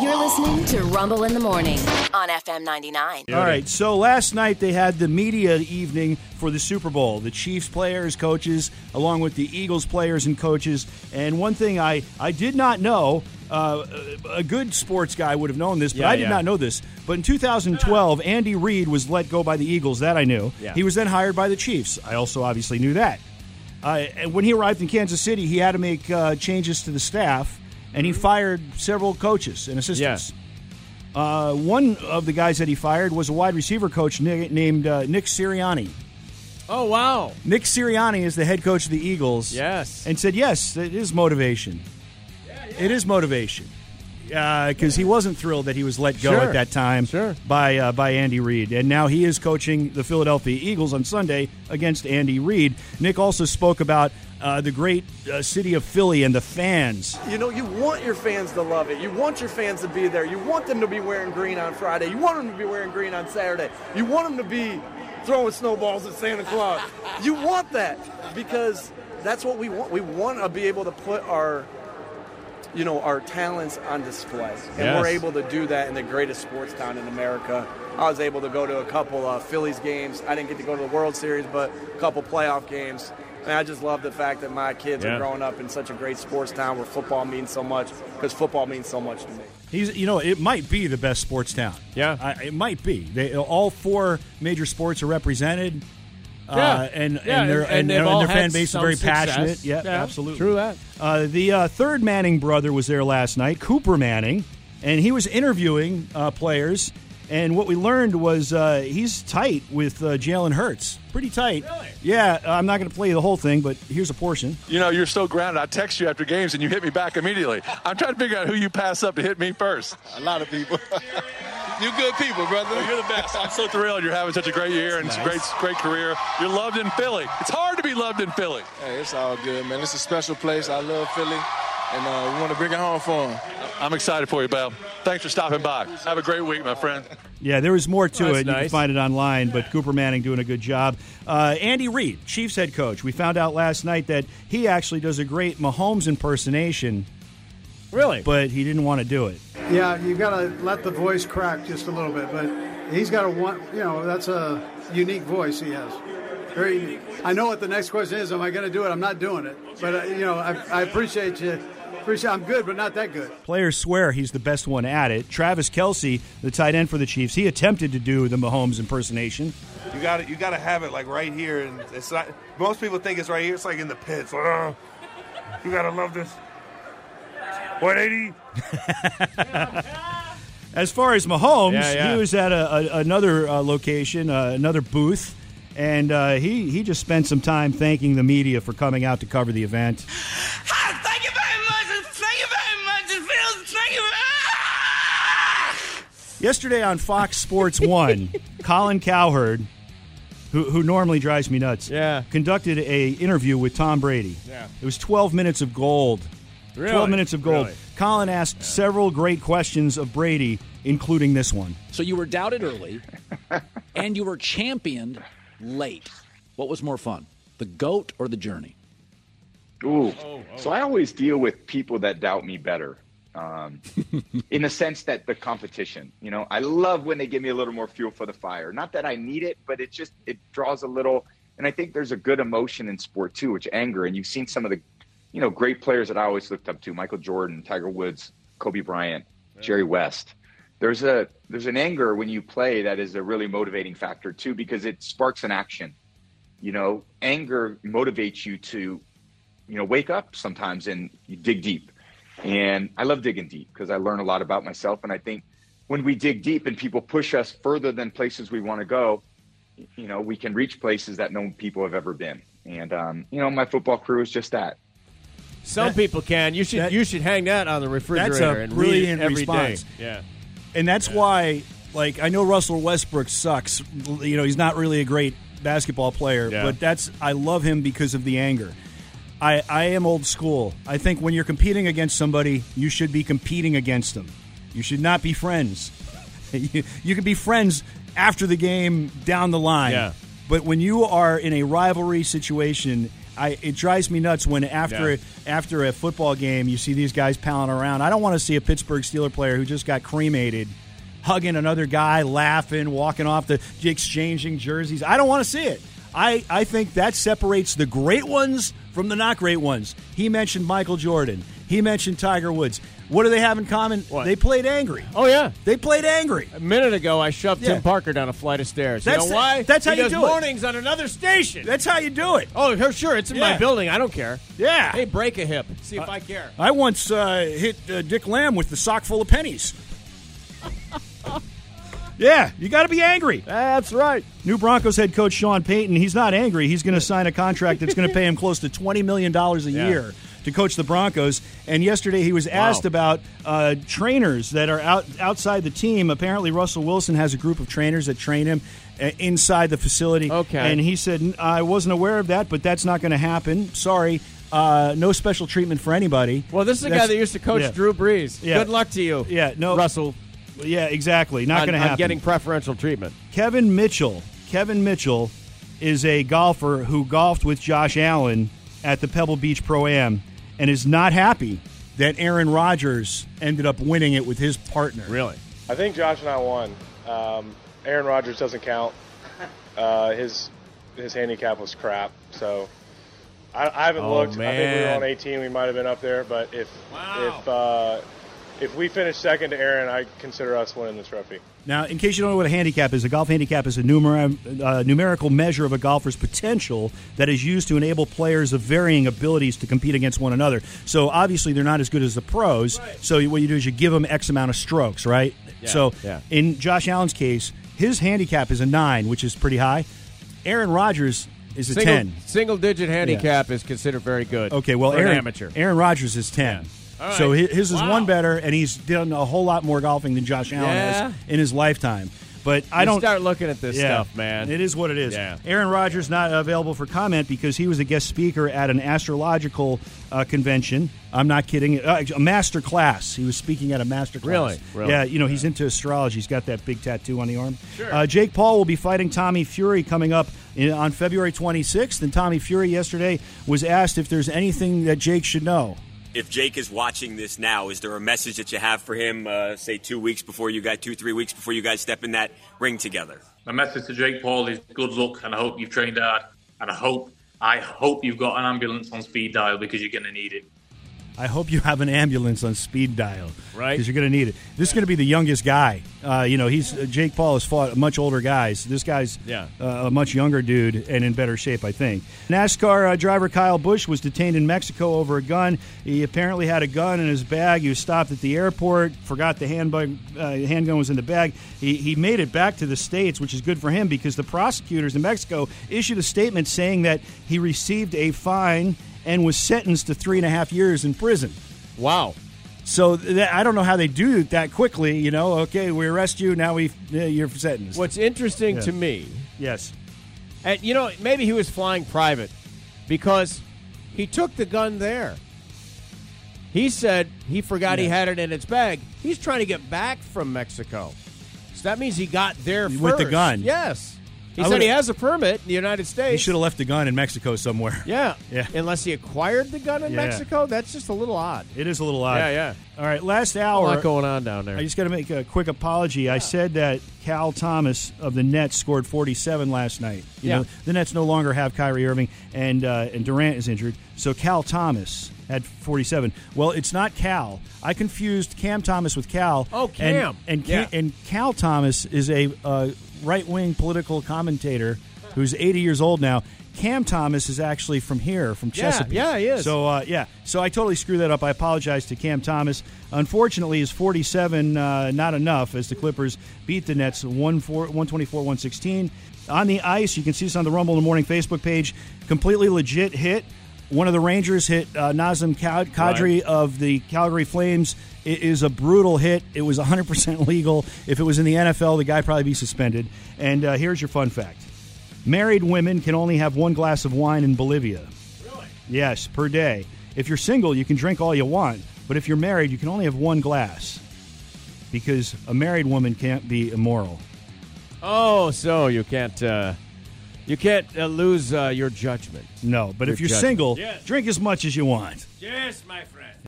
You're listening to Rumble in the Morning on FM 99. All right, so last night they had the media evening for the Super Bowl. The Chiefs players, coaches, along with the Eagles players and coaches. And one thing I, I did not know, uh, a good sports guy would have known this, but Yeah, I did yeah. not know this. But in 2012, Andy Reid was let go by the Eagles. That I knew. Yeah. He was then hired by the Chiefs. I also obviously knew that. Uh, and when he arrived in Kansas City, he had to make uh, changes to the staff, and he fired several coaches and assistants. Uh, one of the guys that he fired was a wide receiver coach named uh, Nick Sirianni. Oh wow! Nick Sirianni is the head coach of the Eagles. Yes. and said yes, it is motivation. It is motivation because he wasn't thrilled that he was let go Sure. at that time Sure. by uh, by Andy Reid, and now he is coaching the Philadelphia Eagles on Sunday against Andy Reid. Nick also spoke about uh, the great uh, city of Philly and the fans. You know, you want your fans to love it. You want your fans to be there. You want them to be wearing green on Friday. You want them to be wearing green on Saturday. You want them to be throwing snowballs at Santa Claus. You want that because that's what we want. We want to be able to put our you know, our talents on display. And Yes. we're able to do that in the greatest sports town in America. I was able to go to a couple of Phillies games. I didn't get to go to the World Series, but a couple playoff games. And I just love the fact that my kids Yeah. are growing up in such a great sports town where football means so much because football means so much to me. He's, you know, it might be the best sports town. Yeah. I, it might be. They, all four major sports are represented. Yeah. Uh, and Yeah, and their and- and, and and their fan base is very success. passionate. Yeah, Yeah, absolutely. true that. Uh, the uh, third Manning brother was there last night, Cooper Manning, and he was interviewing uh, players. And what we learned was uh, he's tight with uh, Jalen Hurts, pretty tight. Really? Yeah, I'm not going to play the whole thing, but here's a portion. You know, you're so grounded. I text you after games and you hit me back immediately. I'm trying to figure out who you pass up to hit me first. A lot of people. you good people, brother. You're the best. I'm so thrilled you're having such a great year and great, great career. You're loved in Philly. It's hard to be loved in Philly. Hey, it's all good, man. It's a special place. I love Philly, and uh, we want to bring it home for them. I'm excited for you, Bell. Thanks for stopping by. Have a great week, my friend. Yeah, there was more to That's it. You can find it online, but Cooper Manning doing a good job. Uh, Andy Reid, Chiefs head coach. We found out last night that he actually does a great Mahomes impersonation, Really? but he didn't want to do it. Yeah, you've got to let the voice crack just a little bit, but he's got a one. You know, that's a unique voice he has. Very. Unique. I know what the next question is. Am I going to do it? I'm not doing it, but uh, you know, I, I appreciate you. Appreciate. I'm good, but not that good. Players swear he's the best one at it. Travis Kelce, the tight end for the Chiefs, he attempted to do the Mahomes impersonation. You got to you got to have it like right here, and it's not. Most people think it's right here. It's like in the pits. Like, oh, you gotta love this. 180. As far as Mahomes, Yeah, yeah. he was at a, a, another uh, location, uh, another booth, and uh, he he just spent some time thanking the media for coming out to cover the event. Thank you very much. Thank you very much. It feels. Thank you. Yesterday on Fox Sports One, Colin Cowherd, who, who normally drives me nuts, Yeah. conducted a interview with Tom Brady. Yeah. It was 12 minutes of gold. Really? 12 minutes of gold. Really? Colin asked several great questions of Brady, including this one. So you were doubted early, and you were championed late. What was more fun, the goat or the journey? Ooh. Oh, oh. So I always deal with people that doubt me better. Um, in the sense that the competition, you know, I love when they give me a little more fuel for the fire. Not that I need it, but it just it draws a little. And I think there's a good emotion in sport too, which anger. And you've seen some of the, you know, great players that I always looked up to: Michael Jordan, Tiger Woods, Kobe Bryant, Jerry West. There's a there's an anger when you play that is a really motivating factor too, because it sparks an action. You know, anger motivates you to you know, wake up sometimes and you dig deep. And I love digging deep because I learn a lot about myself. And I think when we dig deep and people push us further than places we want to go, you know, we can reach places that no people have ever been. And um, you know, my football crew is just that. Some That- people can. You should that- you should hang that on the refrigerator That's and brilliant read it every day. response. Yeah. And that's why, like, I know Russell Westbrook sucks. You know, he's not really a great basketball player, Yeah. but that's I love him because of the anger. I, I am old school. I think when you're competing against somebody, you should be competing against them. You should not be friends. you, you can be friends after the game down the line. Yeah. But when you are in a rivalry situation, I it drives me nuts when after Yeah. after a football game you see these guys palling around. I don't want to see a Pittsburgh Steeler player who just got cremated hugging another guy, laughing, walking off the exchanging jerseys. I don't want to see it. I, I think that separates the great ones from the not great ones. He mentioned Michael Jordan. He mentioned Tiger Woods. What do they have in common? They played angry. Oh yeah, they played angry. A minute ago, I shoved Yeah. Tim Parker down a flight of stairs. That's you the- know why? that's how he you do it. mornings on another station. That's how you do it. Oh, sure, sure. It's in Yeah. my building. I don't care. Yeah. Hey, break a hip. See if I care. I once uh, hit uh, Dick Lamb with the sock full of pennies. Yeah, you got to be angry. That's right. New Broncos head coach Sean Payton, he's not angry. He's going to sign a contract that's going to pay him close to $20 million a Yeah. year to coach the Broncos. And yesterday he was asked about uh, trainers that are out outside the team. Apparently, Russell Wilson has a group of trainers that train him uh, inside the facility. Okay. And he said, I wasn't aware of that, but that's not going to happen. Sorry. Uh, no special treatment for anybody. Well, this is a guy that used to coach yeah. Drew Brees. Yeah. Good luck to you. Yeah, no, Russell. Yeah, exactly. Not going to on happen. getting preferential treatment. Kevin Mitchell. Kevin Mitchell is a golfer who golfed with Josh Allen at the Pebble Beach Pro Am and is not happy that Aaron Rodgers ended up winning it with his partner. Really? I think Josh and I won. Um, Aaron Rodgers doesn't count. Uh, his his handicap was crap. So I, I haven't Oh, looked. I think we were on 18. We might have been up there. But if Wow. if uh, if we finish second to Aaron, I consider us winning the trophy. Now, in case you don't know what a handicap is, a golf handicap is a numer- uh, numerical measure of a golfer's potential that is used to enable players of varying abilities to compete against one another. So, obviously, they're not as good as the pros. So, what you do is you give them X amount of strokes, right? Yeah, So, yeah. in Josh Allen's case, his handicap is a nine, which is pretty high. Aaron Rodgers is a Single, 10. Single digit handicap is considered very good. Okay, well, Aaron, amateur. Aaron Rodgers is 10. So right. hi- his is Wow. one better, and he's done a whole lot more golfing than Josh Allen Yeah. has in his lifetime. But I You don't start looking at this Yeah, stuff, man. It is what it is. Yeah. Aaron Rodgers not available for comment because he was a guest speaker at an astrological uh, convention. I'm not kidding. Uh, a master class. He was speaking at a master class. Really? Really? Yeah. You know, he's into astrology. He's got that big tattoo on the arm. Sure. Uh, Jake Paul will be fighting Tommy Fury coming up in, on February 26th. And Tommy Fury yesterday was asked if there's anything that Jake should know. If Jake is watching this now, is there a message that you have for him, uh, say two weeks before you guys, two, three weeks before you guys step in that ring together? My message to Jake Paul is good luck, and I hope you've trained hard, and I hope, I hope you've got an ambulance on speed dial because you're going to need it. I hope you have an ambulance on speed dial, Right. Because you're going to need it. This is going to be the youngest guy. Uh, you know, he's uh, Jake Paul has fought much older guys. This guy's Yeah. uh, a much younger dude and in better shape, I think. NASCAR uh, driver Kyle Busch was detained in Mexico over a gun. He apparently had a gun in his bag. He was stopped at the airport. Forgot the handbag, uh, handgun was in the bag. He he made it back to the states, which is good for him because the prosecutors in Mexico issued a statement saying that he received a fine and was sentenced to three and a half years in prison. Wow. So that, I don't know how they do it that quickly. You know, okay, we arrest you. Now we yeah, you're sentenced. What's interesting Yeah. to me, Yes. and you know, maybe he was flying private because he took the gun there. He said he forgot he had it in its bag. He's trying to get back from Mexico. So that means he got there With the gun. Yes. He I said he has a permit in the United States. He should have left the gun in Mexico somewhere. Yeah. Yeah. Unless he acquired the gun in Yeah. Mexico, that's just a little odd. It is a little odd. Yeah, yeah. All right, last hour. A lot going on down there. I just got to make a quick apology. I said that Cal Thomas of the Nets scored 47 last night. You Yeah. know, the Nets no longer have Kyrie Irving, and uh, and Durant is injured, so Cal Thomas had 47. Well, it's not Cal. I confused Cam Thomas with Cal. Oh, and- Cam. And Yeah. and Cal Thomas is a uh, right wing political commentator who's 80 years old now. Cam Thomas is actually from here, from Yeah, Chesapeake. yeah, he is. So uh, yeah, so I totally screwed that up. I apologize to Cam Thomas. Unfortunately, is 47 uh, not enough as the Clippers beat the Nets 124-116 on the ice. You can see this on the Rumble in the Morning Facebook page. Completely legit hit. One of the Rangers hit uh, Nazem Ka- Kadri of the Calgary Flames. It is a brutal hit. It was 100% legal. If it was in the NFL, the guy would probably be suspended. And uh, here's your fun fact: Married women can only have one glass of wine in Bolivia. Really? Yes, per day. If you're single, you can drink all you want, but if you're married, you can only have one glass because a married woman can't be immoral. Oh, so you can't uh, You can't uh, lose uh, your judgment. No, but Your if you're judgment. single, Yes. drink as much as you want. Yes, my friend.